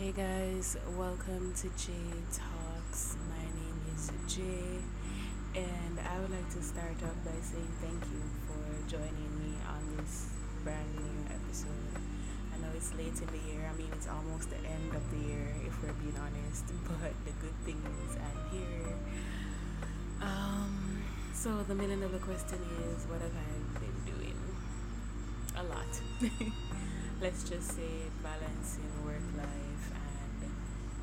Hey guys, welcome to J Talks. My name is Jay, and I would like to start off by saying thank you for joining me on this brand new episode. I know it's late in the year, I mean, it's almost the end of the year if we're being honest, but the good thing is I'm here. Um, so, the million dollar question is what have I been doing? A lot. Let's just say balancing work life and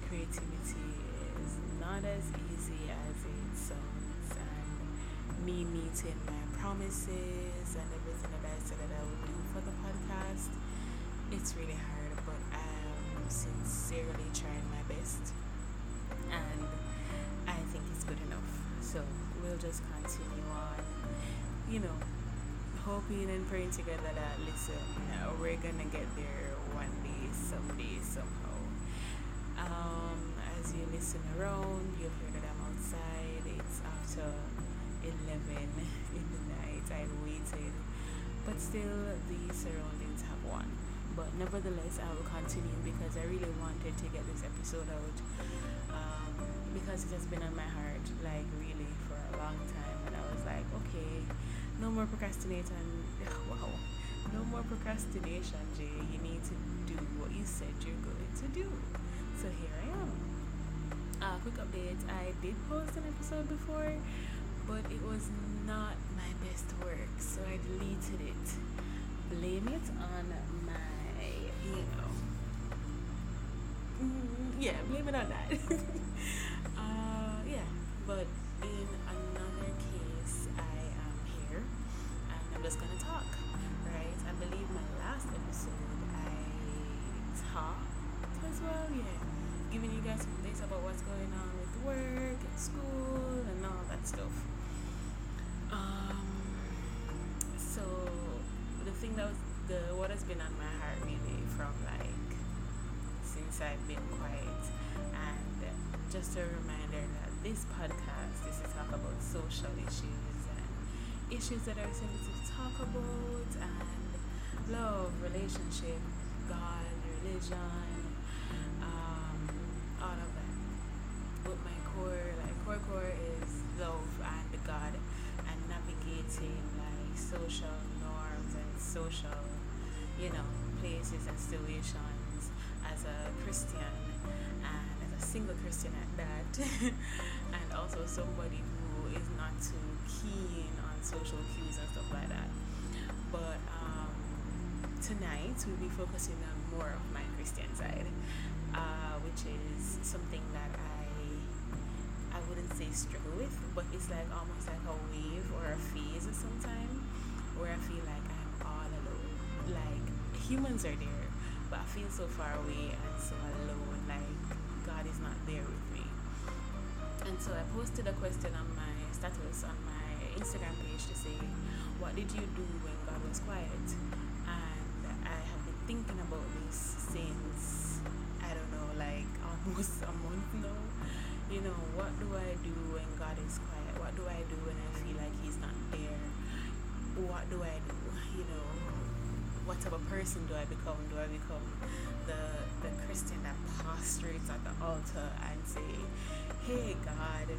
creativity is not as easy as it sounds. And me meeting my promises and everything that I said that I would do for the podcast, it's really hard, but I'm sincerely trying my best. And I think it's good enough. So we'll just continue on, you know, hoping and praying together that listen, uh, we're gonna get there one day, someday, somehow. Um, as you listen around, you'll hear that I'm outside. It's after 11 in the night. I waited, but still, the surroundings have won. But nevertheless, I will continue because I really wanted to get this episode out um, because it has been on my heart, like really, for a long time. And I was like, okay no more procrastinating. Wow. No more procrastination, Jay. You need to do what you said you're going to do. So here I am. Uh, quick update. I did post an episode before, but it was not my best work, so I deleted it. Blame it on my, you know. Mm, yeah, blame it on that. uh, yeah, but just gonna talk, right? I believe my last episode I talked as well, yeah, giving you guys some updates about what's going on with work and school and all that stuff. Um, so the thing that was the what has been on my heart really from like since I've been quiet and just a reminder that this podcast is to talk about social issues issues that are sensitive to talk about and love, relationship, God, religion, um, all of that. But my core, like core core is love and God and navigating like social norms and social, you know, places and situations as a Christian and as a single Christian at that, and also somebody who is not too keen social cues and stuff like that. But um, tonight we'll be focusing on more of my Christian side, uh, which is something that I I wouldn't say struggle with, but it's like almost like a wave or a phase of some time where I feel like I'm all alone. Like humans are there, but I feel so far away and so alone, like God is not there with me. And so I posted a question on my status on my Instagram page to say, What did you do when God was quiet? And I have been thinking about this since, I don't know, like almost a month now. You know, what do I do when God is quiet? What do I do when I feel like He's not there? What do I do? You know, what type of person do I become? Do I become the the Christian that prostrates at the altar and say, "Hey God,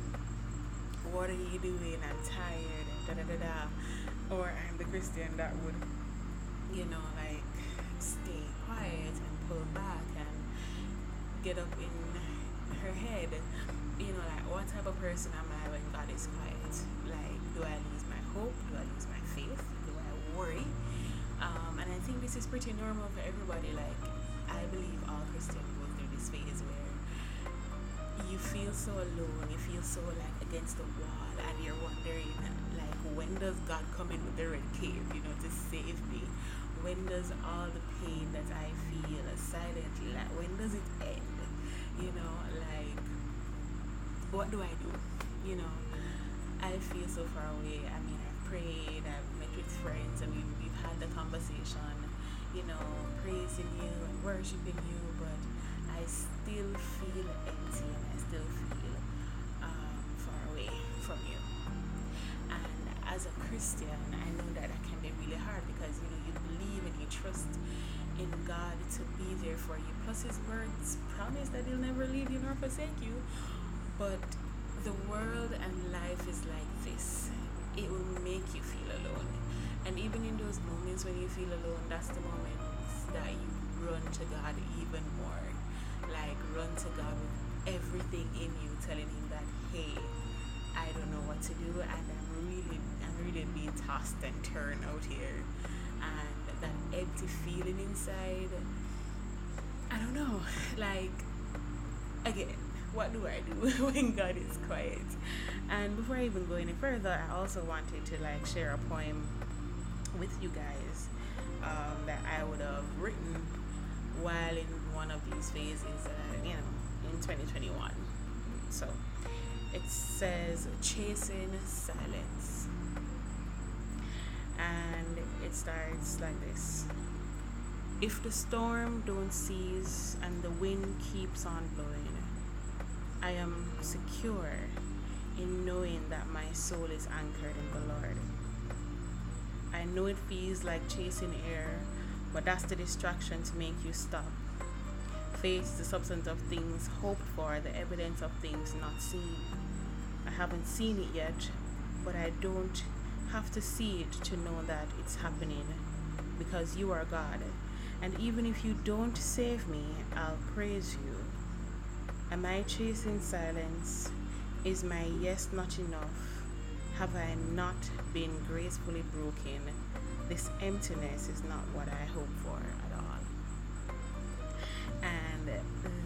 what are you doing? I'm tired," and da da da da, or I'm the Christian that would, you know, like stay quiet and pull back and get up in her head. You know, like what type of person am I when God is quiet? Like, do I lose my hope? Do I lose my faith? Do I worry? Um, and I think this is pretty normal for everybody. Like, I believe all Christians go through this phase where you feel so alone, you feel so like against the wall, and you're wondering, like, when does God come in with the red cape, you know, to save me? When does all the pain that I feel silently, like, when does it end? You know, like, what do I do? You know, I feel so far away. I mean, I've prayed, I've met with friends, and we've, we've had the conversation, you know, praising you and worshiping you, but I still feel empty and I still feel from you. And as a Christian, I know that that can be really hard because you know you believe and you trust in God to be there for you. Plus, His words promise that He'll never leave you nor forsake you. But the world and life is like this. It will make you feel alone. And even in those moments when you feel alone, that's the moments that you run to God even more. Like run to God with everything in you, telling Him that, hey, I don't know what to do, and I'm really, I'm really being tossed and turned out here, and that empty feeling inside. I don't know, like again, what do I do when God is quiet? And before I even go any further, I also wanted to like share a poem with you guys um, that I would have written while in one of these phases, uh, you know, in 2021. So it says chasing silence. And it starts like this. If the storm don't cease and the wind keeps on blowing i am secure in knowing that my soul is anchored in the lord. I know it feels like chasing air but that's the distraction to make you stop Face the substance of things hoped for, the evidence of things not seen. I haven't seen it yet, but I don't have to see it to know that it's happening because you are God. And even if you don't save me, I'll praise you. Am I chasing silence? Is my yes not enough? Have I not been gracefully broken? This emptiness is not what I hope for and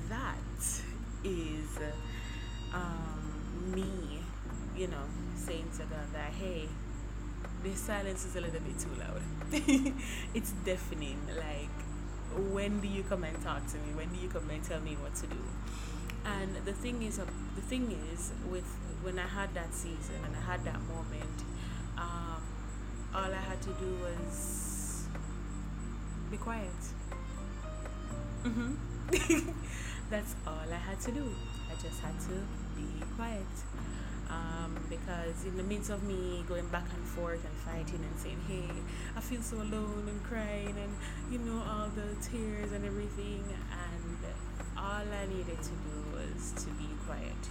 that is um, me, you know, saying to God that hey, the silence is a little bit too loud. it's deafening. Like, when do you come and talk to me? When do you come and tell me what to do? And the thing is, uh, the thing is, with when I had that season and I had that moment, um, all I had to do was be quiet Mm-hmm. That's all I had to do. I just had to be quiet. Um, because in the midst of me going back and forth and fighting and saying, hey, I feel so alone and crying and, you know, all the tears and everything, and all I needed to do was to be quiet.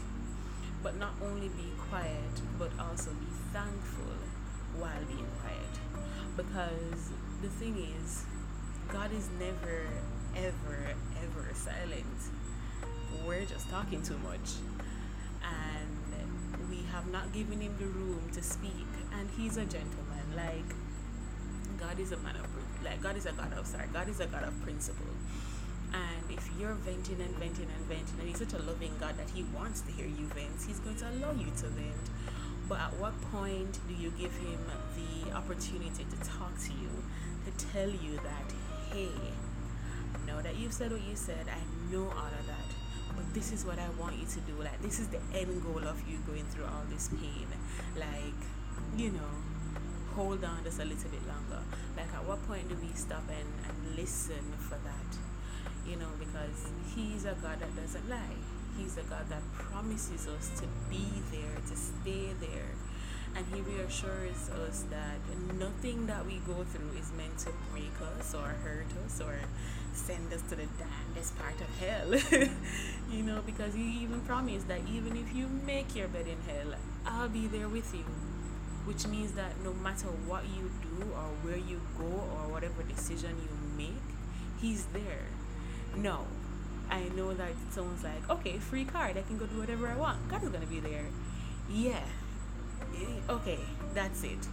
But not only be quiet, but also be thankful while being quiet. Because the thing is, God is never ever, ever silent. We're just talking too much. And we have not given him the room to speak. And he's a gentleman. Like, God is a man of, like, God is a God of, sorry, God is a God of principle. And if you're venting and venting and venting, and he's such a loving God that he wants to hear you vent, he's going to allow you to vent. But at what point do you give him the opportunity to talk to you, to tell you that, hey, that you've said what you said. I know all of that. But this is what I want you to do. Like, this is the end goal of you going through all this pain. Like, you know, hold on just a little bit longer. Like, at what point do we stop and, and listen for that? You know, because He's a God that doesn't lie. He's a God that promises us to be there, to stay there. And He reassures us that nothing that we go through is meant to break us or hurt us or send us to the damnedest part of hell. you know, because he even promised that even if you make your bed in hell, I'll be there with you. Which means that no matter what you do or where you go or whatever decision you make, he's there. No. I know that it sounds like, okay, free card, I can go do whatever I want. God is gonna be there. Yeah. Eh, okay, that's it.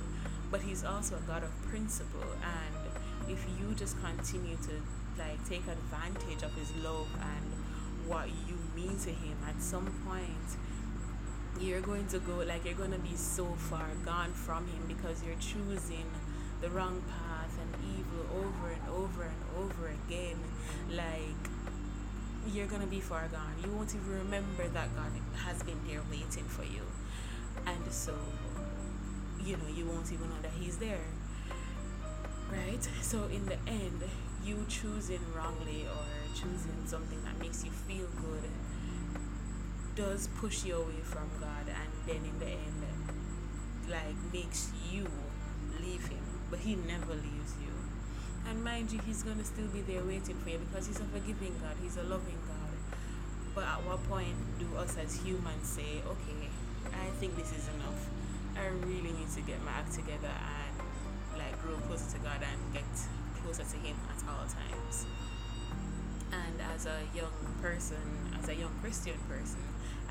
But he's also a God of principle and if you just continue to like take advantage of his love and what you mean to him at some point you're going to go like you're going to be so far gone from him because you're choosing the wrong path and evil over and over and over again. Like you're going to be far gone. You won't even remember that god has been there waiting for you and so you know you won't even know that he's there right so in the end you choosing wrongly or choosing something that makes you feel good does push you away from God, and then in the end, like makes you leave him, but he never leaves you. And mind you, he's gonna still be there waiting for you because he's a forgiving God, he's a loving God. But at what point do us as humans say, okay, I think this is enough. I really need to get my act together and like grow closer to God and get closer to Him at all times. And as a young person, as a young Christian person,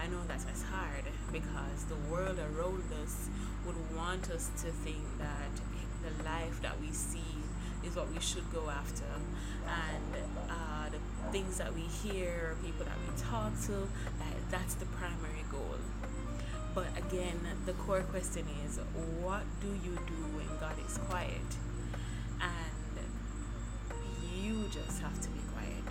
I know that it's hard because the world around us would want us to think that the life that we see is what we should go after, and uh, the things that we hear, people that we talk to, that that's the primary. But again, the core question is what do you do when God is quiet? And you just have to be quiet.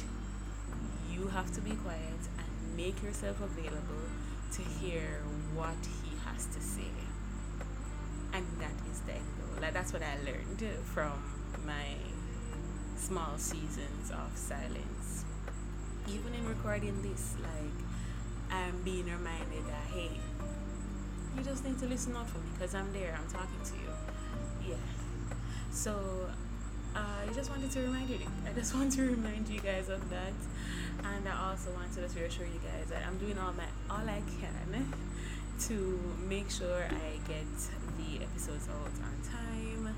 You have to be quiet and make yourself available to hear what He has to say. And that is the end goal. Like, that's what I learned from my small seasons of silence. Even in recording this, like, I'm being reminded that, hey, you just need to listen up for me because I'm there, I'm talking to you. Yeah. So uh, I just wanted to remind you, I just want to remind you guys of that. And I also wanted to reassure you guys that I'm doing all my all I can to make sure I get the episodes out on time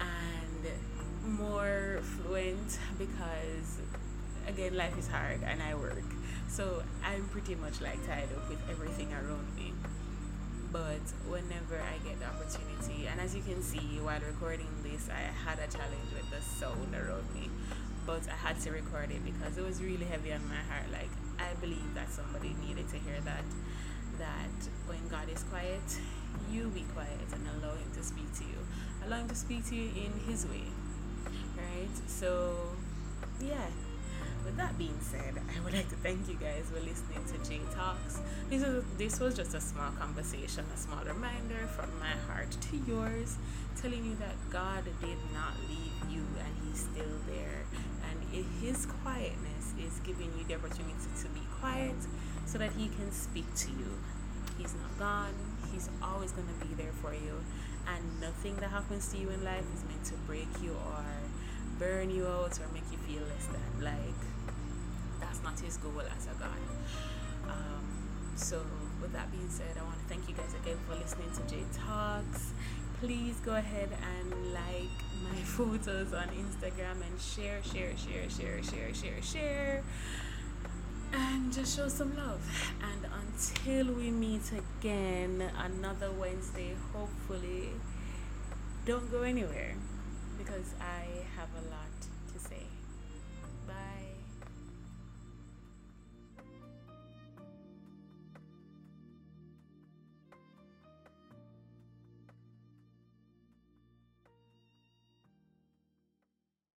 and more fluent because again life is hard and I work. So I'm pretty much like tied up with everything around me but whenever I get the opportunity, and as you can see while recording this, I had a challenge with the sound around me, but I had to record it because it was really heavy on my heart. Like, I believe that somebody needed to hear that. That when God is quiet, you be quiet and allow Him to speak to you. Allow Him to speak to you in His way. Right? So, yeah with that being said, I would like to thank you guys for listening to J Talks. This is this was just a small conversation, a small reminder from my heart to yours, telling you that God did not leave you and He's still there. And His quietness is giving you the opportunity to be quiet so that He can speak to you. He's not gone. He's always going to be there for you. And nothing that happens to you in life is meant to break you or burn you out or make you feel less than. Like, not his goal as a God. Um, so, with that being said, I want to thank you guys again for listening to J Talks. Please go ahead and like my photos on Instagram and share, share, share, share, share, share, share. And just show some love. And until we meet again another Wednesday, hopefully, don't go anywhere because I have a lot